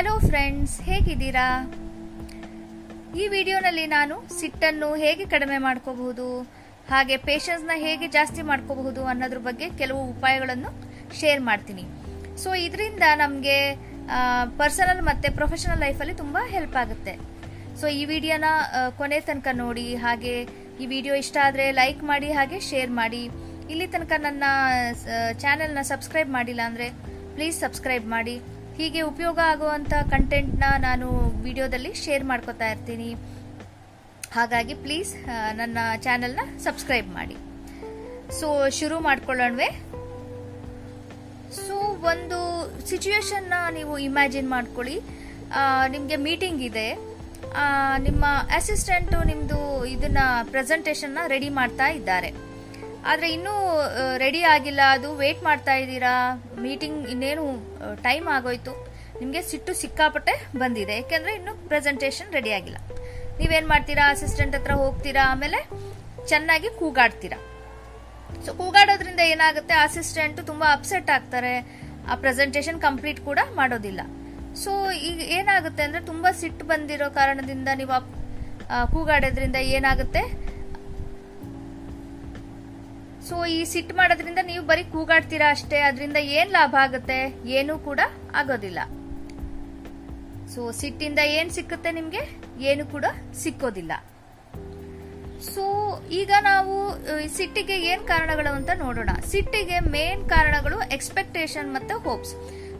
Hello friends ಹೇಗಿದ್ದೀರಾ? ಈ ವಿಡಿಯೋನಲ್ಲಿ ನಾನು ಸಿಟ್ಟನ್ನು ಹೇಗೆ ಕಡಿಮೆ ಮಾಡ್ಕೋಬಹುದು, ಹಾಗೆ ಪೇಷನ್ಸ್ನ ಹೇಗೆ ಜಾಸ್ತಿ ಮಾಡ್ಕೋಬಹುದು ಅನ್ನೋದ್ರ ಬಗ್ಗೆ ಕೆಲವು ಉಪಾಯಗಳನ್ನು ಶೇರ್ ಮಾಡ್ತೀನಿ. ಸೊ ಇದರಿಂದ ನಮಗೆ ಪರ್ಸನಲ್ ಮತ್ತು ಪ್ರೊಫೆಷನಲ್ ಲೈಫಲ್ಲಿ ತುಂಬ ಹೆಲ್ಪ್ ಆಗುತ್ತೆ. ಸೊ ಈ ವಿಡಿಯೋನ ಕೊನೆ ತನಕ ನೋಡಿ, ಹಾಗೆ ಈ ವಿಡಿಯೋ ಇಷ್ಟ ಆದರೆ ಲೈಕ್ ಮಾಡಿ, ಹಾಗೆ ಶೇರ್ ಮಾಡಿ. ಇಲ್ಲಿ ತನಕ ನನ್ನ ಚಾನೆಲ್ನ ಸಬ್ಸ್ಕ್ರೈಬ್ ಮಾಡಿಲ್ಲ ಅಂದರೆ ಪ್ಲೀಸ್ ಸಬ್ಸ್ಕ್ರೈಬ್ ಮಾಡಿ. ಹೀಗೆ ಉಪಯೋಗ ಆಗುವಂಥ ಕಂಟೆಂಟ್ನ ನಾನು ವಿಡಿಯೋದಲ್ಲಿ ಶೇರ್ ಮಾಡ್ಕೋತಾ ಇರ್ತೀನಿ. ಹಾಗಾಗಿ ಪ್ಲೀಸ್ ನನ್ನ ಚಾನೆಲ್ನ ಸಬ್ಸ್ಕ್ರೈಬ್ ಮಾಡಿ. ಸೊ ಶುರು ಮಾಡ್ಕೊಳ್ಳೋಣವೆ. ಸೊ ಒಂದು ಸಿಚುವೇಶನ್ನ ನೀವು ಇಮ್ಯಾಜಿನ್ ಮಾಡ್ಕೊಳ್ಳಿ. ನಿಮಗೆ ಮೀಟಿಂಗ್ ಇದೆ. ನಿಮ್ಮ ಅಸಿಸ್ಟೆಂಟು ನಿಮ್ಮದು ಇದನ್ನ ಪ್ರೆಸೆಂಟೇಷನ್ನ ರೆಡಿ ಮಾಡ್ತಾ ಇದ್ದಾರೆ. ಆದರೆ ಇನ್ನೂ ರೆಡಿ ಆಗಿಲ್ಲ. ಅದು ವೇಟ್ ಮಾಡ್ತಾ ಇದ್ದೀರಾ? ಮೀಟಿಂಗ್ ಇನ್ನೇನು ಟೈಮ್ ಆಗೋಯ್ತು. ನಿಮಗೆ ಸಿಟ್ಟು ಸಿಕ್ಕಾಪಟ್ಟೆ ಬಂದಿದೆ. ಯಾಕೆಂದರೆ ಇನ್ನೂ ಪ್ರೆಸೆಂಟೇಷನ್ ರೆಡಿ ಆಗಿಲ್ಲ. ನೀವೇನು ಮಾಡ್ತೀರಾ? ಅಸಿಸ್ಟೆಂಟ್ ಹತ್ರ ಹೋಗ್ತೀರಾ? ಆಮೇಲೆ ಚೆನ್ನಾಗಿ ಕೂಗಾಡ್ತೀರಾ? ಸೊ ಕೂಗಾಡೋದ್ರಿಂದ ಏನಾಗುತ್ತೆ? ಅಸಿಸ್ಟೆಂಟ್ ತುಂಬಾ ಅಪ್ಸೆಟ್ ಆಗ್ತಾರೆ. ಆ ಪ್ರೆಸೆಂಟೇಷನ್ ಕಂಪ್ಲೀಟ್ ಕೂಡ ಮಾಡೋದಿಲ್ಲ. ಸೊ ಈಗ ಏನಾಗುತ್ತೆ ಅಂದ್ರೆ ತುಂಬಾ ಸಿಟ್ಟು ಬಂದಿರೋ ಕಾರಣದಿಂದ ನೀವು ಕೂಗಾಡೋದ್ರಿಂದ ಏನಾಗುತ್ತೆ? ಸೊ ಈ ಸಿಟ್ಟು ಮಾಡೋದ್ರಿಂದ ನೀವು ಬರೀ ಕೂಗಾಡ್ತೀರಾ ಅಷ್ಟೇ, ಅದರಿಂದ ಏನ್ ಲಾಭ ಆಗುತ್ತೆ? ಏನೂ ಕೂಡ ಆಗೋದಿಲ್ಲ. ಸೊ ಸಿಟ್ಟಿಂದ ಏನ್ ಸಿಕ್ಕುತ್ತೆ ನಿಮ್ಗೆ? ಏನು ಕೂಡ ಸಿಕ್ಕೋದಿಲ್ಲ. ಸೊ ಈಗ ನಾವು ಸಿಟ್ಟಿಗೆ ಏನ್ ಕಾರಣಗಳು ಅಂತ ನೋಡೋಣ. ಸಿಟ್ಟಿಗೆ ಮೇನ್ ಕಾರಣಗಳು ಎಕ್ಸ್ಪೆಕ್ಟೇಷನ್ ಮತ್ತೆ ಹೋಪ್ಸ್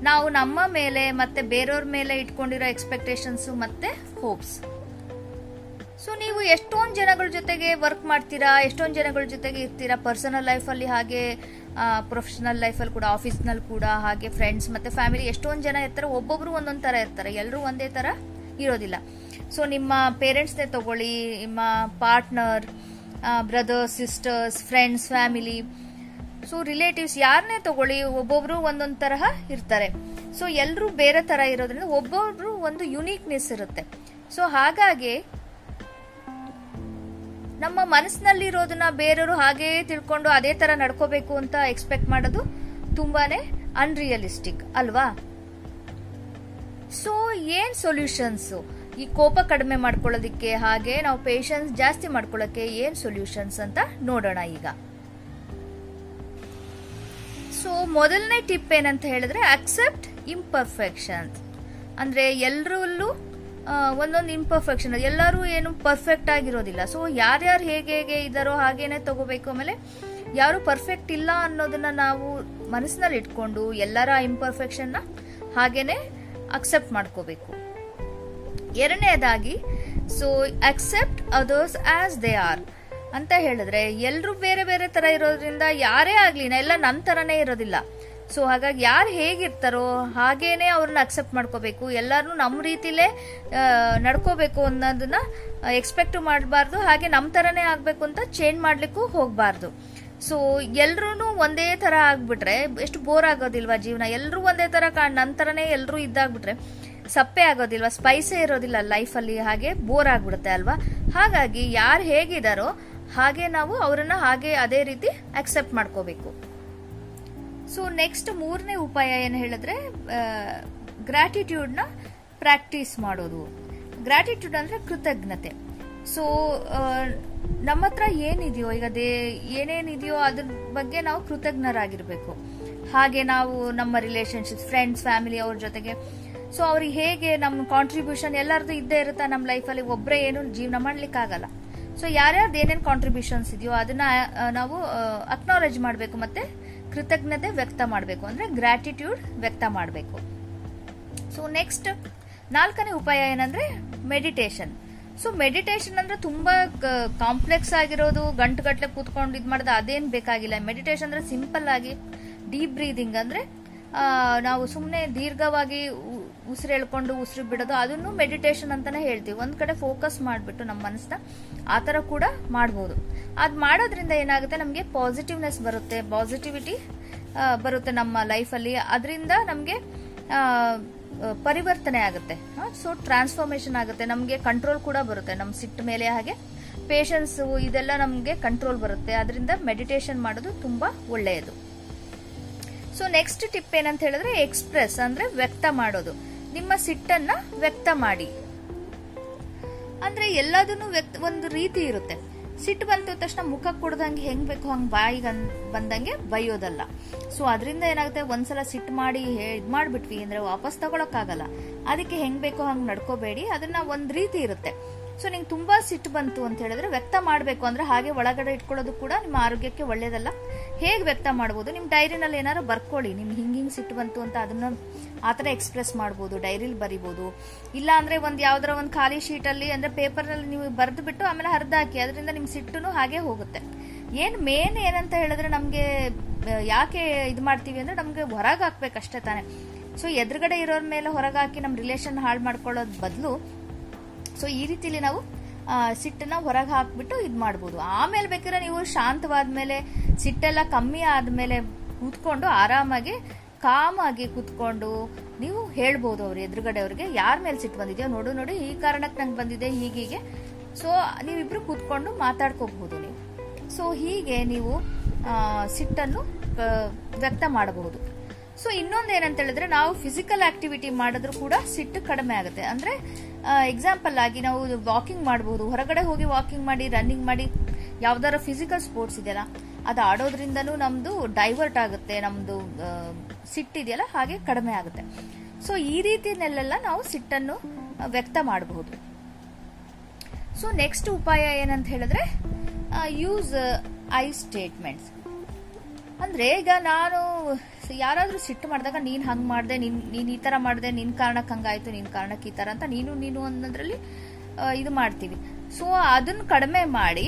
ನಾವು ನಮ್ಮ ಮೇಲೆ ಮತ್ತೆ ಬೇರೆಯವ್ರ ಮೇಲೆ ಇಟ್ಕೊಂಡಿರೋ ಎಕ್ಸ್ಪೆಕ್ಟೇಷನ್ಸ್ ಮತ್ತೆ ಹೋಪ್ಸ್ ಸೊ ನೀವು ಎಷ್ಟೊಂದು ಜನಗಳ ಜೊತೆಗೆ ವರ್ಕ್ ಮಾಡ್ತೀರಾ? ಎಷ್ಟೊಂದು ಜನಗಳ ಜೊತೆಗೆ ಇರ್ತೀರಾ? ಪರ್ಸನಲ್ ಲೈಫಲ್ಲಿ ಹಾಗೆ ಪ್ರೊಫೆಷನಲ್ ಲೈಫಲ್ಲಿ ಕೂಡ ಆಫೀಸ್ನಲ್ಲಿ ಕೂಡ, ಹಾಗೆ ಫ್ರೆಂಡ್ಸ್ ಮತ್ತು ಫ್ಯಾಮಿಲಿ ಎಷ್ಟೊಂದು ಜನ ಇರ್ತಾರೆ? ಒಬ್ಬೊಬ್ರು ಒಂದೊಂದು ಥರ ಇರ್ತಾರೆ. ಎಲ್ಲರೂ ಒಂದೇ ಥರ ಇರೋದಿಲ್ಲ. ಸೊ ನಿಮ್ಮ ಪೇರೆಂಟ್ಸ್ನೇ ತಗೊಳ್ಳಿ, ನಿಮ್ಮ partner brothers sisters friends family so relatives ಯಾರನ್ನೇ ತಗೊಳ್ಳಿ, ಒಬ್ಬೊಬ್ರು ಒಂದೊಂದು ತರಹ ಇರ್ತಾರೆ. ಸೊ ಎಲ್ಲರೂ ಬೇರೆ ತರ ಇರೋದ್ರಿಂದ ಒಬ್ಬೊಬ್ರು ಒಂದು ಯುನೀಕ್ನೆಸ್ ಇರುತ್ತೆ. ಸೊ ಹಾಗಾಗಿ ನಮ್ಮ ಮನಸ್ಸಿನಲ್ಲಿರೋದನ್ನ ಬೇರೆಯವರು ಹಾಗೇ ತಿಳ್ಕೊಂಡು ಅದೇ ತರ ನಡ್ಕೋಬೇಕು ಅಂತ ಎಕ್ಸ್ಪೆಕ್ಟ್ ಮಾಡೋದು ತುಂಬಾನೇ ಅನ್ರಿಯಲಿಸ್ಟಿಕ್ ಅಲ್ವಾ? ಸೊ ಏನ್ ಸೊಲ್ಯೂಷನ್ಸ್ ಈ ಕೋಪ ಕಡಿಮೆ ಮಾಡ್ಕೊಳ್ಳೋದಿಕ್ಕೆ ಹಾಗೆ ನಾವು ಪೇಷನ್ಸ್ ಜಾಸ್ತಿ ಮಾಡ್ಕೊಳ್ಳೋಕೆ ಏನ್ ಸೊಲ್ಯೂಷನ್ಸ್ ಅಂತ ನೋಡೋಣ ಈಗ. ಸೊ ಮೊದಲನೇ ಟಿಪ್ ಏನಂತ ಹೇಳಿದ್ರೆ ಅಕ್ಸೆಪ್ಟ್ ಇಂಪರ್ಫೆಕ್ಷನ್ ಅಂದ್ರೆ ಎಲ್ಲರಲ್ಲೂ ಒಂದೊಂದು ಇಂಪರ್ಫೆಕ್ಷನ್ ಎಲ್ಲರೂ ಏನು ಪರ್ಫೆಕ್ಟ್ ಆಗಿರೋದಿಲ್ಲ. ಸೊ ಯಾರ್ಯಾರು ಹೇಗೆ ಹೇಗೆ ಇದ್ದಾರೋ ಹಾಗೇನೆ ತಗೋಬೇಕು. ಆಮೇಲೆ ಯಾರು ಪರ್ಫೆಕ್ಟ್ ಇಲ್ಲ ಅನ್ನೋದನ್ನ ನಾವು ಮನಸ್ಸಿನಲ್ಲಿ ಇಟ್ಕೊಂಡು ಎಲ್ಲರ ಇಂಪರ್ಫೆಕ್ಷನ್ನ ಹಾಗೇನೆ ಅಕ್ಸೆಪ್ಟ್ ಮಾಡ್ಕೋಬೇಕು. ಎರಡನೇದಾಗಿ so accept others as they are ಅಂತ ಹೇಳಿದ್ರೆ ಎಲ್ಲರೂ ಬೇರೆ ಬೇರೆ ತರ ಇರೋದ್ರಿಂದ ಯಾರೇ ಆಗ್ಲಿ ಎಲ್ಲ ನಮ್ಮ ತರನೇ ಇರೋದಿಲ್ಲ. ಸೊ ಹಾಗಾಗಿ ಯಾರು ಹೇಗಿರ್ತಾರೋ ಹಾಗೇನೆ ಅವ್ರನ್ನ ಅಕ್ಸೆಪ್ಟ್ ಮಾಡ್ಕೋಬೇಕು. ಎಲ್ಲರೂ ನಮ್ಮ ರೀತಿಲೇ ನಡ್ಕೋಬೇಕು ಅನ್ನೋದನ್ನ ಎಕ್ಸ್ಪೆಕ್ಟ್ ಮಾಡಬಾರ್ದು. ಹಾಗೆ ನಮ್ಮ ತರನೇ ಆಗಬೇಕು ಅಂತ ಚೇಂಜ್ ಮಾಡಲಿಕ್ಕೂ ಹೋಗಬಾರ್ದು. ಸೊ ಎಲ್ರೂ ಒಂದೇ ತರ ಆಗ್ಬಿಟ್ರೆ, ಎಷ್ಟು ಬೋರ್ ಆಗೋದಿಲ್ವಾ ಜೀವನ? ಎಲ್ಲರೂ ಒಂದೇ ತರ ಕಾಣ್ ನನ್ನ ತರನೇ ಎಲ್ಲರೂ ಇದ್ದಾಗ್ಬಿಟ್ರೆ ಸಪ್ಪೆ ಆಗೋದಿಲ್ವಾ? ಸ್ಪೈಸೇ ಇರೋದಿಲ್ಲ ಲೈಫಲ್ಲಿ ಹಾಗೆ ಬೋರ್ ಆಗ್ಬಿಡುತ್ತೆ ಅಲ್ವಾ? ಹಾಗಾಗಿ ಯಾರು ಹೇಗಿದಾರೋ ಹಾಗೆ ನಾವು ಅವರನ್ನು ಹಾಗೆ ಅದೇ ರೀತಿ ಅಕ್ಸೆಪ್ಟ್ ಮಾಡ್ಕೋಬೇಕು. ಸೊ ನೆಕ್ಸ್ಟ್ ಮೂರನೇ ಉಪಾಯ ಏನು ಹೇಳಿದ್ರೆ ಗ್ರಾಟಿಟ್ಯೂಡ್ನ ಪ್ರಾಕ್ಟೀಸ್ ಮಾಡೋದು. ಗ್ರಾಟಿಟ್ಯೂಡ್ ಅಂದರೆ ಕೃತಜ್ಞತೆ. ಸೊ ನಮ್ಮ ಹತ್ರ ಏನಿದೆಯೋ, ಈಗ ಅದೇ ಏನೇನಿದೆಯೋ ಅದ್ರ ಬಗ್ಗೆ ನಾವು ಕೃತಜ್ಞರಾಗಿರ್ಬೇಕು. ಹಾಗೆ ನಾವು ನಮ್ಮ ರಿಲೇಷನ್ಶಿಪ್ ಫ್ರೆಂಡ್ಸ್ ಫ್ಯಾಮಿಲಿ ಅವ್ರ ಜೊತೆಗೆ. ಸೊ ಅವ್ರಿಗೆ ಹೇಗೆ ನಮ್ಮ ಕಾಂಟ್ರಿಬ್ಯೂಷನ್ ಎಲ್ಲರದು ಇದ್ದೇ ಇರುತ್ತಾ ನಮ್ಮ ಲೈಫಲ್ಲಿ ಒಬ್ಬರೇ ಏನು ಜೀವನ ಮಾಡ್ಲಿಕ್ಕಾಗಲ್ಲ ಸೊ ಯಾರ್ಯಾರ್ದು ಏನೇನು ಕಾಂಟ್ರಿಬ್ಯೂಷನ್ಸ್ ಇದೆಯೋ ಅದನ್ನ ನಾವು ಅಕ್ನಾಲೇಜ್ ಮಾಡಬೇಕು ಮತ್ತೆ ಕೃತಜ್ಞತೆ ವ್ಯಕ್ತ ಮಾಡಬೇಕು ಅಂದ್ರೆ ಗ್ರ್ಯಾಟಿಟ್ಯೂಡ್ ವ್ಯಕ್ತ ಮಾಡಬೇಕು. ಸೊ ನೆಕ್ಸ್ಟ್ ನಾಲ್ಕನೇ ಉಪಾಯ ಏನಂದ್ರೆ ಮೆಡಿಟೇಷನ್ ಸೊ ಮೆಡಿಟೇಷನ್ ಅಂದ್ರೆ ತುಂಬಾ ಕಾಂಪ್ಲೆಕ್ಸ್ ಆಗಿರೋದು ಗಂಟುಗಟ್ಲೆ ಕೂತ್ಕೊಂಡು ಇದು ಮಾಡೋದು ಅದೇನು ಬೇಕಾಗಿಲ್ಲ. ಮೆಡಿಟೇಷನ್ ಅಂದ್ರೆ ಸಿಂಪಲ್ ಆಗಿ ಡೀಪ್ ಬ್ರೀದಿಂಗ್ ಅಂದ್ರೆ ನಾವು ಸುಮ್ಮನೆ ದೀರ್ಘವಾಗಿ ಉಸಿರು ಎಳ್ಕೊಂಡು ಉಸಿರು ಬಿಡೋದು, ಅದನ್ನು ಮೆಡಿಟೇಷನ್ ಅಂತಾನೆ ಹೇಳ್ತೀವಿ. ಒಂದ್ ಕಡೆ ಫೋಕಸ್ ಮಾಡಿಬಿಟ್ಟು ನಮ್ಮ ಮನಸ್ಸನ್ನ ಆ ಥರ ಕೂಡ ಮಾಡ್ಬೋದು. ಅದ್ ಮಾಡೋದ್ರಿಂದ ಏನಾಗುತ್ತೆ? ನಮಗೆ ಪಾಸಿಟಿವ್ನೆಸ್ ಬರುತ್ತೆ ಪಾಸಿಟಿವಿಟಿ ಬರುತ್ತೆ ನಮ್ಮ ಲೈಫಲ್ಲಿ ಅದರಿಂದ ನಮಗೆ ಪರಿವರ್ತನೆ ಆಗುತ್ತೆ. ಸೊ ಟ್ರಾನ್ಸ್ಫಾರ್ಮೇಶನ್ ಆಗುತ್ತೆ. ನಮಗೆ ಕಂಟ್ರೋಲ್ ಕೂಡ ಬರುತ್ತೆ. ನಮ್ಮ ಸಿಟ್ಟು ಮೇಲೆ ಹಾಗೆ ಪೇಷನ್ಸ್ ಇದೆಲ್ಲ ನಮಗೆ ಕಂಟ್ರೋಲ್ ಬರುತ್ತೆ. ಅದರಿಂದ ಮೆಡಿಟೇಷನ್ ಮಾಡೋದು ತುಂಬಾ ಒಳ್ಳೆಯದು. ಸೊ ನೆಕ್ಸ್ಟ್ ಟಿಪ್ ಏನಂತ ಹೇಳಿದ್ರೆ ಎಕ್ಸ್ಪ್ರೆಸ್ ಅಂದ್ರೆ ವ್ಯಕ್ತ ಮಾಡೋದು. ನಿಮ್ಮ ಸಿಟ್ಟನ್ನ ವ್ಯಕ್ತ ಮಾಡಿ. ಅಂದ್ರೆ ಎಲ್ಲದನ್ನು ವ್ಯಕ್ತ, ಒಂದು ರೀತಿ ಇರುತ್ತೆ. ಸಿಟ್ಟು ಬಂದ ತಕ್ಷಣ ಮುಖ ಕೊಡ್ದಂಗೆ ಹೆಂಗ್ ಬೇಕು ಹಂಗ್ ಬಾಯಿಗೆ ಬಂದಂಗೆ ಬೈಯೋದಲ್ಲ. ಸೊ ಅದರಿಂದ ಏನಾಗುತ್ತೆ? ಒಂದ್ಸಲ ಸಿಟ್ಟು ಮಾಡಿ ಇದ್ ಮಾಡ್ಬಿಟ್ವಿ ಅಂದ್ರೆ ವಾಪಸ್ ತಗೊಳಕ್ಕಾಗಲ್ಲ. ಅದಕ್ಕೆ ಹೆಂಗ್ ಬೇಕೋ ಹಂಗ್ ನಡ್ಕೋಬೇಡಿ. ಅದನ್ನ ಒಂದ್ ರೀತಿ ಇರುತ್ತೆ. ಸೊ ನಿಂಗೆ ತುಂಬಾ ಸಿಟ್ಟು ಬಂತು ಅಂತ ಹೇಳಿದ್ರೆ ವ್ಯಕ್ತ ಮಾಡಬೇಕು. ಅಂದ್ರೆ ಹಾಗೆ ಒಳಗಡೆ ಇಟ್ಕೊಳ್ಳೋದು ಕೂಡ ನಿಮ್ಮ ಆರೋಗ್ಯಕ್ಕೆ ಒಳ್ಳೇದಲ್ಲ. ಹೇಗೆ ವ್ಯಕ್ತ ಮಾಡ್ಬೋದು? ನಿಮ್ಮ ಡೈರಿನಲ್ಲಿ ಏನಾರು ಬರ್ಕೊಳ್ಳಿ. ನಿಮ್ಗೆ ಹಿಂಗೆ ಹಿಂಗೆ ಸಿಟ್ಟು ಬಂತು ಅಂತ ಅದನ್ನ ಆ ಥರ ಎಕ್ಸ್ಪ್ರೆಸ್ ಮಾಡ್ಬೋದು ಡೈರಿಲಿ ಬರಿಬೋದು. ಇಲ್ಲ ಅಂದ್ರೆ ಒಂದ್ ಯಾವ್ದಾರ ಒಂದು ಖಾಲಿ ಶೀಟಲ್ಲಿ ಅಂದ್ರೆ ಪೇಪರ್ನಲ್ಲಿ ನೀವು ಬರೆದು ಬಿಟ್ಟು ಆಮೇಲೆ ಹರಿದಾಕಿ, ಅದರಿಂದ ನಿಮ್ಮ ಸಿಟ್ಟು ಹಾಗೆ ಹೋಗುತ್ತೆ. ಏನು ಮೇನ್ ಏನಂತ ಹೇಳಿದ್ರೆ ನಮಗೆ ಯಾಕೆ ಇದು ಮಾಡ್ತೀವಿ ಅಂದ್ರೆ ನಮಗೆ ಹೊರಗೆ ಹಾಕ್ಬೇಕಷ್ಟೇ ತಾನೆ. ಸೊ ಎದುರುಗಡೆ ಇರೋರ ಮೇಲೆ ಹೊರಗೆ ಹಾಕಿ ನಮ್ಮ ರಿಲೇಷನ್ ಹಾಳು ಮಾಡ್ಕೊಳ್ಳೋದ್ ಬದಲು ಸೊ ಈ ರೀತಿಲಿ ನಾವು ಸಿಟ್ಟನ್ನ ಹೊರಗೆ ಹಾಕ್ಬಿಟ್ಟು ಇದು ಮಾಡ್ಬೋದು. ಆಮೇಲೆ ಬೇಕಾದ್ರೆ ನೀವು ಶಾಂತವಾದ ಮೇಲೆ ಸಿಟ್ಟೆಲ್ಲ ಕಮ್ಮಿ ಆದ್ಮೇಲೆ ಕೂತ್ಕೊಂಡು ಆರಾಮಾಗಿ ಕಾಮಾಗಿ ಕೂತ್ಕೊಂಡು ನೀವು ಹೇಳ್ಬೋದು ಅವ್ರು ಎದುರುಗಡೆ ಅವ್ರಿಗೆ. ಯಾರ ಮೇಲೆ ಸಿಟ್ಟು ಬಂದಿದೆಯೋ ನೋಡು ನೋಡಿ, ಈ ಕಾರಣಕ್ಕೆ ನಂಗೆ ಬಂದಿದೆ ಹೀಗೀಗೆ ಸೊ ನೀವಿಬ್ರು ಕೂತ್ಕೊಂಡು ಮಾತಾಡ್ಕೋಬಹುದು ನೀವು. ಸೊ ಹೀಗೆ ನೀವು ಸಿಟ್ಟನ್ನು ವ್ಯಕ್ತ ಮಾಡಬಹುದು. ಸೊ ಇನ್ನೊಂದು ಏನಂತ ಹೇಳಿದ್ರೆ ನಾವು ಫಿಸಿಕಲ್ ಆಕ್ಟಿವಿಟಿ ಮಾಡಿದ್ರು ಕೂಡ ಸಿಟ್ಟು ಕಡಿಮೆ ಆಗುತ್ತೆ. ಅಂದ್ರೆ ಎಕ್ಸಾಂಪಲ್ ಆಗಿ ನಾವು ವಾಕಿಂಗ್ ಮಾಡಬಹುದು ಹೊರಗಡೆ ಹೋಗಿ ವಾಕಿಂಗ್ ಮಾಡಿ ರನ್ನಿಂಗ್ ಮಾಡಿ ಯಾವ್ದಾರ ಫಿಸಿಕಲ್ ಸ್ಪೋರ್ಟ್ಸ್ ಇದೆಯಲ್ಲ ಅದು ಆಡೋದ್ರಿಂದನೂ ನಮ್ದು ಡೈವರ್ಟ್ ಆಗುತ್ತೆ ನಮ್ದು ಆ, ಸಿಟ್ಟಿದೆಯಲ್ಲ ಹಾಗೆ ಕಡಿಮೆ ಆಗುತ್ತೆ. ಸೊ ಈ ರೀತಿಯಲ್ಲೆಲ್ಲ ನಾವು ಸಿಟ್ಟನ್ನು ವ್ಯಕ್ತ ಮಾಡಬಹುದು. ಸೊ ನೆಕ್ಸ್ಟ್ ಉಪಾಯ ಏನಂತ ಹೇಳಿದ್ರೆ ಯೂಸ್ ಐ ಸ್ಟೇಟ್ಮೆಂಟ್ಸ್ ಅಂದ್ರೆ ಈಗ ನಾನು ಯಾರಾದ್ರೂ ಸಿಟ್ಟು ಮಾಡಿದಾಗ ನೀನ್ ಹಂಗ್ ಮಾಡಿದೆ ನೀನ್ ನೀನ್ ಈ ತರ ಮಾಡಿದೆ ನಿನ್ ಕಾರಣಕ್ಕೆ ಹಂಗಾಯ್ತು ನಿನ್ ಕಾರಣಕ್ಕೆ ಈ ತರ ಅಂತ ನೀನು ನೀನು ಅನ್ನೋದ್ರಲ್ಲಿ ಇದು ಮಾಡ್ತೀವಿ. ಸೊ ಅದನ್ನ ಕಡಿಮೆ ಮಾಡಿ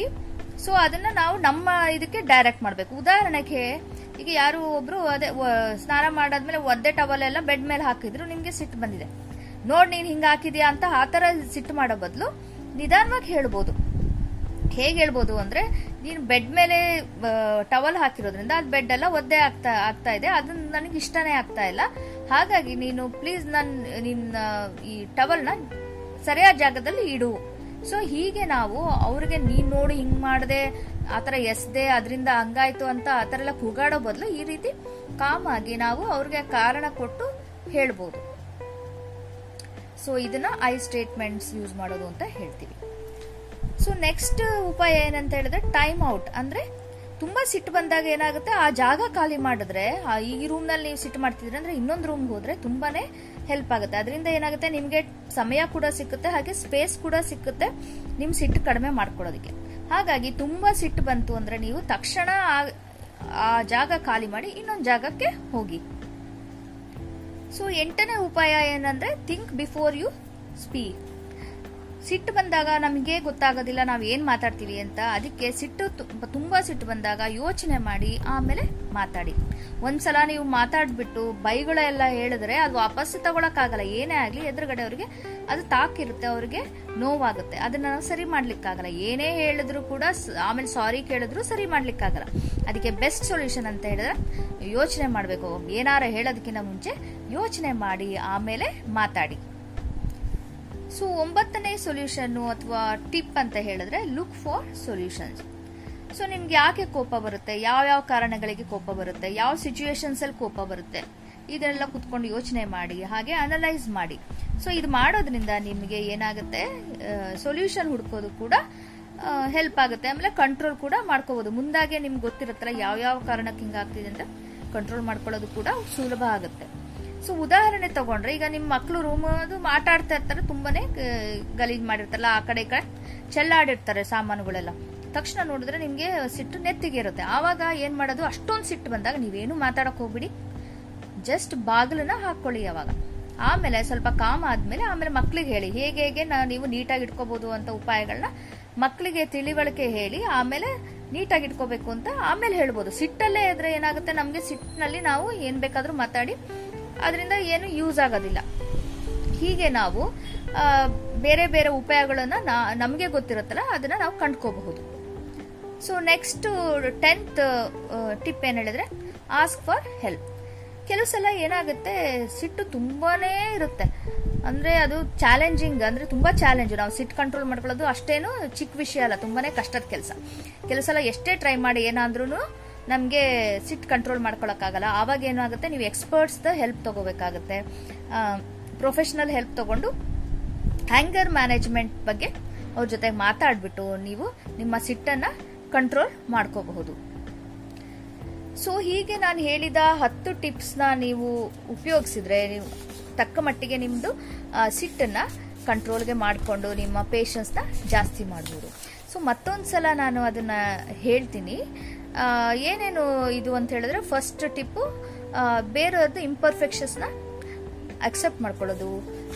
ಸೊ ಅದನ್ನ ನಾವು ನಮ್ಮ ಇದಕ್ಕೆ ಡೈರೆಕ್ಟ್ ಮಾಡ್ಬೇಕು. ಉದಾಹರಣೆಗೆ, ಈಗ ಯಾರು ಒಬ್ರು ಅದೇ ಸ್ನಾನ ಮಾಡಾದ್ಮೇಲೆ ಒದ್ದೆ ಟವಲ್ ಎಲ್ಲ ಬೆಡ್ ಮೇಲೆ ಹಾಕಿದ್ರು, ನಿಮ್ಗೆ ಸಿಟ್ಟು ಬಂದಿದೆ. ನೋಡ್ ನೀನ್ ಹಿಂಗ ಹಾಕಿದ್ಯಾ ಅಂತ ಆ ತರ ಸಿಟ್ಟು ಮಾಡೋ ಬದಲು ನಿಧಾನವಾಗಿ ಹೇಳ್ಬೋದು. ಹೇಗೆ ಹೇಳ್ಬೋದು ಅಂದ್ರೆ, ನೀನು ಬೆಡ್ ಮೇಲೆ ಟವಲ್ ಹಾಕಿರೋದ್ರಿಂದ ಅದು ಬೆಡ್ ಎಲ್ಲ ಒದ್ದೆ ಆಗ್ತಾ ಆಗ್ತಾ ಇದೆ, ಅದನ್ನ ನನಗೆ ಇಷ್ಟನೇ ಆಗ್ತಾ ಇಲ್ಲ. ಹಾಗಾಗಿ ನೀನು ಪ್ಲೀಸ್ ನನ್, ನಿನ್ನ ಈ ಟವಲ್ನ ಸರಿಯಾದ ಜಾಗದಲ್ಲಿ ಇಡು. ಸೊ ಹೀಗೆ ನಾವು ಅವ್ರಿಗೆ, ನೀನ್ ನೋಡಿ, ಹಿಂಗ್ ಮಾಡದೆ ಆತರ ಎಸ್ದೆ, ಅದರಿಂದ ಹಂಗಾಯ್ತು ಅಂತ ಆತರ ಎಲ್ಲ ಕೂಗಾಡೋ ಬದಲು ಈ ರೀತಿ ಕಾಮ್ ಆಗಿ ನಾವು ಅವ್ರಿಗೆ ಕಾರಣ ಕೊಟ್ಟು ಹೇಳ್ಬೋದು. ಸೊ ಇದನ್ನ ಐ ಸ್ಟೇಟ್ಮೆಂಟ್ಸ್ ಯೂಸ್ ಮಾಡೋದು ಅಂತ ಹೇಳ್ತೀವಿ. ಸೊ ನೆಕ್ಸ್ಟ್ ಉಪಾಯ ಏನಂತ ಹೇಳಿದ್ರೆ ಟೈಮ್ ಔಟ್ ಅಂದ್ರೆ ತುಂಬಾ ಸಿಟ್ಟು ಬಂದಾಗ ಏನಾಗುತ್ತೆ? ಆ ಜಾಗ ಖಾಲಿ ಮಾಡಿದ್ರೆ ಈ ರೂಮ್ನಲ್ಲಿ ನೀವು ಸಿಟ್ಟು ಮಾಡ್ತಿದ್ರೆ ಅಂದ್ರೆ ಇನ್ನೊಂದು ರೂಮ್ ಹೋದ್ರೆ ತುಂಬಾನೇ ಹೆಲ್ಪ್ ಆಗುತ್ತೆ. ಅದರಿಂದ ಏನಾಗುತ್ತೆ? ನಿಮ್ಗೆ ಸಮಯ ಕೂಡ ಸಿಕ್ಕುತ್ತೆ, ಹಾಗೆ ಸ್ಪೇಸ್ ಕೂಡ ಸಿಕ್ಕುತ್ತೆ ನಿಮ್ ಸಿಟ್ಟು ಕಡಿಮೆ ಮಾಡ್ಕೊಳ್ಳೋದಕ್ಕೆ. ಹಾಗಾಗಿ ತುಂಬಾ ಸಿಟ್ಟು ಬಂತು ಅಂದ್ರೆ ನೀವು ತಕ್ಷಣ ಆ ಜಾಗ ಖಾಲಿ ಮಾಡಿ ಇನ್ನೊಂದು ಜಾಗಕ್ಕೆ ಹೋಗಿ. ಸೊ ಎಂಟನೇ ಉಪಾಯ ಏನಂದ್ರೆ ಥಿಂಕ್ ಬಿಫೋರ್ ಯು ಸ್ಪೀಕ್ ಸಿಟ್ಟು ಬಂದಾಗ ನಮಗೆ ಗೊತ್ತಾಗೋದಿಲ್ಲ, ನಾವು ಏನು ಮಾತಾಡ್ತೀವಿ ಅಂತ. ಅದಕ್ಕೆ ಸಿಟ್ಟು ತುಂಬ ಸಿಟ್ಟು ಬಂದಾಗ ಯೋಚನೆ ಮಾಡಿ ಆಮೇಲೆ ಮಾತಾಡಿ. ಒಂದ್ಸಲ ನೀವು ಮಾತಾಡ್ಬಿಟ್ಟು ಬೈಗಳೆಲ್ಲ ಹೇಳಿದ್ರೆ ಅದು ವಾಪಸ್ಸು ತಗೊಳಕ್ಕಾಗಲ್ಲ. ಏನೇ ಆಗಲಿ ಎದುರುಗಡೆ ಅವರಿಗೆ ಅದು ತಾಕಿರುತ್ತೆ, ಅವ್ರಿಗೆ ನೋವಾಗುತ್ತೆ. ಅದನ್ನ ನಾವು ಸರಿ ಮಾಡ್ಲಿಕ್ಕಾಗಲ್ಲ. ಏನೇ ಹೇಳಿದ್ರು ಕೂಡ ಆಮೇಲೆ ಸಾರಿ ಕೇಳಿದ್ರು ಸರಿ ಮಾಡ್ಲಿಕ್ಕಾಗಲ್ಲ. ಅದಕ್ಕೆ ಬೆಸ್ಟ್ ಸೊಲ್ಯೂಷನ್ ಅಂತ ಹೇಳಿದ್ರೆ ಯೋಚನೆ ಮಾಡಬೇಕು. ಏನಾರ ಹೇಳೋದಕ್ಕಿಂತ ಮುಂಚೆ ಯೋಚನೆ ಮಾಡಿ, ಆಮೇಲೆ ಮಾತಾಡಿ. ಸೊ, ಒಂಬತ್ತನೇ ಸೊಲ್ಯೂಷನ್ ಅಥವಾ ಟಿಪ್ ಅಂತ ಹೇಳಿದ್ರೆ ಲುಕ್ ಫಾರ್ ಸೊಲ್ಯೂಷನ್ಸ್ ಸೊ, ನಿಮ್ಗೆ ಯಾಕೆ ಕೋಪ ಬರುತ್ತೆ? ಯಾವ ಯಾವ ಕಾರಣಗಳಿಗೆ ಕೋಪ ಬರುತ್ತೆ? ಯಾವ ಸಿಚುವೇಶನ್ಸ್ ಅಲ್ಲಿ ಕೋಪ ಬರುತ್ತೆ? ಇದೆಲ್ಲ ಕುತ್ಕೊಂಡು ಯೋಚನೆ ಮಾಡಿ, ಹಾಗೆ ಅನಲೈಸ್ ಮಾಡಿ. ಸೊ, ಇದು ಮಾಡೋದ್ರಿಂದ ನಿಮಗೆ ಏನಾಗುತ್ತೆ? ಸೊಲ್ಯೂಷನ್ ಹುಡ್ಕೋದು ಕೂಡ ಹೆಲ್ಪ್ ಆಗುತ್ತೆ. ಆಮೇಲೆ ಕಂಟ್ರೋಲ್ ಕೂಡ ಮಾಡ್ಕೋಬಹುದು ಮುಂದಾಗೆ ನಿಮ್ಗೆ ಗೊತ್ತಿರತ್ತಲ್ಲ ಯಾವ ಯಾವ ಕಾರಣಕ್ಕೆ ಹಿಂಗಾಗ್ತಿದೆ ಅಂತ. ಕಂಟ್ರೋಲ್ ಮಾಡ್ಕೊಳ್ಳೋದು ಕೂಡ ಸುಲಭ ಆಗುತ್ತೆ. ಸೊ ಉದಾಹರಣೆ ತಗೊಂಡ್ರೆ, ಈಗ ನಿಮ್ಮ ಮಕ್ಕಳು ರೂಮ್ ಅದು ಆಟ ಆಡ್ತಾ ಇರ್ತಾರೆ, ತುಂಬಾನೇ ಗಲೀಜ್ ಮಾಡಿರ್ತಾರಲ್ಲ ಆ ಕಡೆ ಈ ಕಡೆ, ಚೆಲ್ಲಾಡಿರ್ತಾರೆ ಸಾಮಾನುಗಳೆಲ್ಲ. ತಕ್ಷಣ ನೋಡಿದ್ರೆ ನಿಮ್ಗೆ ಸಿಟ್ಟು ನೆತ್ತಿಗೆ ಇರುತ್ತೆ. ಆವಾಗ ಏನ್ ಮಾಡೋದು? ಅಷ್ಟೊಂದು ಸಿಟ್ಟು ಬಂದಾಗ ನೀವೇನು ಮಾತಾಡಕ್ ಹೋಗ್ಬಿಡಿ. ಜಸ್ಟ್ ಬಾಗಿಲನ್ನ ಹಾಕೊಳ್ಳಿ ಅವಾಗ. ಆಮೇಲೆ ಸ್ವಲ್ಪ ಕಾಮ್ ಆದ್ಮೇಲೆ ಆಮೇಲೆ ಮಕ್ಳಿಗೆ ಹೇಳಿ. ಹೇಗೆ ಹೇಗೆ ನಾ- ನೀವು ನೀಟಾಗಿ ಇಟ್ಕೋಬಹುದು ಅಂತ ಉಪಾಯಗಳನ್ನ ಮಕ್ಕಳಿಗೆ ತಿಳಿವಳಿಕೆ ಹೇಳಿ, ಆಮೇಲೆ ನೀಟಾಗಿ ಇಟ್ಕೋಬೇಕು ಅಂತ ಆಮೇಲೆ ಹೇಳ್ಬೋದು. ಸಿಟ್ಟಲ್ಲೇ ಇದ್ರೆ ಏನಾಗುತ್ತೆ? ನಮಗೆ ಸಿಟ್ಟಿನಲ್ಲಿ ನಾವು ಏನ್ ಬೇಕಾದ್ರೂ ಮಾತಾಡಿ ಅದರಿಂದ ಏನು ಯೂಸ್ ಆಗೋದಿಲ್ಲ. ಹೀಗೆ ನಾವು ಬೇರೆ ಬೇರೆ ಉಪಾಯಗಳನ್ನು ನಮಗೆ ಗೊತ್ತಿರುತ್ತಲ್ಲ, ಅದನ್ನು ನಾವು ಕಂಡ್ಕೋಬಹುದು. ಸೊ ನೆಕ್ಸ್ಟ್ ಟೆಂತ್ ಟಿಪ್ ಏನು ಹೇಳಿದ್ರೆ ಆಸ್ಕ್ ಫಾರ್ ಹೆಲ್ಪ್ ಕೆಲವು ಸಲ ಏನಾಗುತ್ತೆ, ಸಿಟ್ಟು ತುಂಬಾನೇ ಇರುತ್ತೆ. ಅಂದ್ರೆ ಅದು ಚಾಲೆಂಜಿಂಗ್ ಅಂದ್ರೆ ತುಂಬಾ ಚಾಲೆಂಜ್ ನಾವು ಸಿಟ್ ಕಂಟ್ರೋಲ್ ಮಾಡ್ಕೊಳ್ಳೋದು ಅಷ್ಟೇನು ಚಿಕ್ಕ ವಿಷಯ ಅಲ್ಲ, ತುಂಬಾನೇ ಕಷ್ಟದ ಕೆಲಸ. ಕೆಲವು ಎಷ್ಟೇ ಟ್ರೈ ಮಾಡಿ ಏನಾದ್ರೂ ನಮಗೆ ಸಿಟ್ ಕಂಟ್ರೋಲ್ ಮಾಡ್ಕೊಳಕ್ಕಾಗಲ್ಲ. ಆವಾಗ ಏನಾಗುತ್ತೆ, ನೀವು ಎಕ್ಸ್ಪರ್ಟ್ಸ್ ಹೆಲ್ಪ್ ತಗೋಬೇಕಾಗುತ್ತೆ. ಪ್ರೊಫೆಷನಲ್ ಹೆಲ್ಪ್ ತಗೊಂಡು ಹ್ಯಾಂಗರ್ ಮ್ಯಾನೇಜ್ಮೆಂಟ್ ಬಗ್ಗೆ ಅವ್ರ ಜೊತೆ ಮಾತಾಡ್ಬಿಟ್ಟು ನೀವು ನಿಮ್ಮ ಸಿಟ್ಟನ್ನ ಕಂಟ್ರೋಲ್ ಮಾಡ್ಕೋಬಹುದು. ಸೊ ಹೀಗೆ ನಾನು ಹೇಳಿದ ಹತ್ತು ಟಿಪ್ಸ್ನ ನೀವು ಉಪಯೋಗಿಸಿದ್ರೆ, ನೀವು ತಕ್ಕ ಮಟ್ಟಿಗೆ ನಿಮ್ಮದು ಸಿಟ್ಟನ್ನ ಕಂಟ್ರೋಲ್ಗೆ ಮಾಡಿಕೊಂಡು ನಿಮ್ಮ ಪೇಷನ್ಸ್ನ ಜಾಸ್ತಿ ಮಾಡ್ಬೋದು. ಸೊ ಮತ್ತೊಂದು ಸಲ ನಾನು ಅದನ್ನು ಹೇಳ್ತೀನಿ. ಏನೇನು ಇದು ಅಂತ ಹೇಳಿದ್ರೆ ಫಸ್ಟ್ ಟಿಪ್ಪು ಬೇರೆಯವ್ರದ್ದು ಇಂಪರ್ಫೆಕ್ಷನ್ಸ್ನ ಅಕ್ಸೆಪ್ಟ್ ಮಾಡ್ಕೊಳ್ಳೋದು.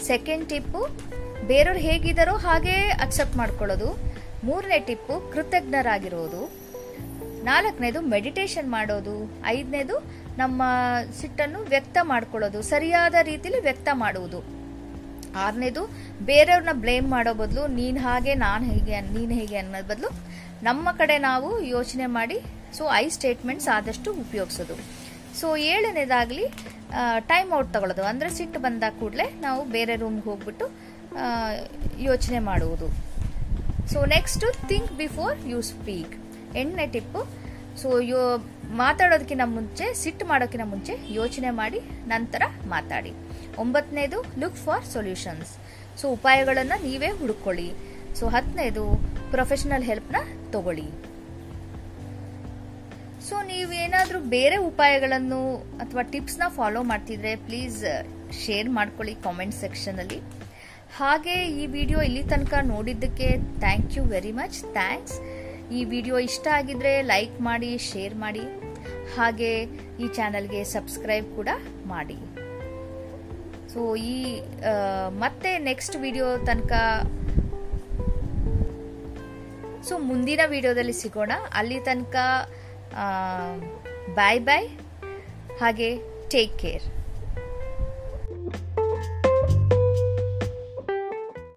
ಸೆಕೆಂಡ್ ಟಿಪ್ಪು ಬೇರೆಯವ್ರು ಹೇಗಿದ್ದಾರೋ ಹಾಗೇ ಅಕ್ಸೆಪ್ಟ್ ಮಾಡ್ಕೊಳ್ಳೋದು. ಮೂರನೇ ಟಿಪ್ಪು ಕೃತಜ್ಞರಾಗಿರೋದು. ನಾಲ್ಕನೇದು ಮೆಡಿಟೇಷನ್ ಮಾಡೋದು. ಐದನೇದು, ನಮ್ಮ ಸಿಟ್ಟನ್ನು ವ್ಯಕ್ತ ಮಾಡ್ಕೊಳ್ಳೋದು. ಸರಿಯಾದ ರೀತಿಲಿ ವ್ಯಕ್ತ ಮಾಡುವುದು. ಆರನೇದು, ಬೇರೆಯವ್ರನ್ನ ಬ್ಲೇಮ್ ಮಾಡೋ ಬದಲು, ನೀನು ಹಾಗೆ, ನಾನು ಹೇಗೆ, ನೀನು ಹೇಗೆ ಅನ್ನೋದ್ ಬದಲು ನಮ್ಮ ಕಡೆ ನಾವು ಯೋಚನೆ ಮಾಡಿ ಸೊ, ಐ ಸ್ಟೇಟ್ಮೆಂಟ್ಸ್ ಆದಷ್ಟು ಉಪಯೋಗಿಸೋದು. ಸೊ, ಏಳನೇದಾಗಲಿ ಟೈಮ್ ಔಟ್ ತಗೊಳ್ಳೋದು. ಅಂದರೆ ಸಿಟ್ಟು ಬಂದಾಗ ಕೂಡಲೇ ನಾವು ಬೇರೆ ರೂಮ್ಗೆ ಹೋಗ್ಬಿಟ್ಟು ಯೋಚನೆ ಮಾಡುವುದು. So next think before you speak ಎಂಟನೇ ಟಿಪ್ಪು ಸೊ ಯೋ, ಮಾತಾಡೋದಕ್ಕಿಂತ ಮುಂಚೆ ಸಿಟ್ಟು ಮಾಡೋಕ್ಕಿಂತ ಮುಂಚೆ ಯೋಚನೆ ಮಾಡಿ, ನಂತರ ಮಾತಾಡಿ. ಒಂಬತ್ತನೇದು ಲುಕ್ ಫಾರ್ ಸೊಲ್ಯೂಷನ್ಸ್ ಸೊ ಉಪಾಯಗಳನ್ನು ನೀವೇ ಹುಡುಕೊಳ್ಳಿ. ಸೊ ಹತ್ತನೇದು ಪ್ರೊಫೆಷನಲ್ ಹೆಲ್ಪ್ನ ತಗೊಳ್ಳಿ. ಸೊ ನೀವೇನಾದರೂ ಬೇರೆ ಉಪಾಯಗಳನ್ನು ಅಥವಾ ಟಿಪ್ಸ್ನ ಫಾಲೋ ಮಾಡ್ತಿದ್ರೆ ಪ್ಲೀಸ್ ಶೇರ್ ಮಾಡ್ಕೊಳ್ಳಿ ಕಾಮೆಂಟ್ ಸೆಕ್ಷನಲ್ಲಿ ಹಾಗೆ ಈ ವಿಡಿಯೋ ಇಲ್ಲಿ ತನಕ ನೋಡಿದ್ದಕ್ಕೆ thank you very much thanks ಈ ವಿಡಿಯೋ ಇಷ್ಟ ಆಗಿದ್ರೆ ಲೈಕ್ ಮಾಡಿ ಶೇರ್ ಮಾಡಿ. ಹಾಗೆ ಈ ಚಾನಲ್ಗೆ ಸಬ್ಸ್ಕ್ರೈಬ್ ಕೂಡ ಮಾಡಿ. ಸೊ ಈ ಮತ್ತೆ ನೆಕ್ಸ್ಟ್ ವಿಡಿಯೋ ತನಕ ಸೊ ಮುಂದಿನ ವಿಡಿಯೋದಲ್ಲಿ ಸಿಗೋಣ. ಅಲ್ಲಿ ತನಕ ಬಾಯ್ ಬಾಯ್ ಹಾಗೆ ಟೇಕ್ ಕೇರ್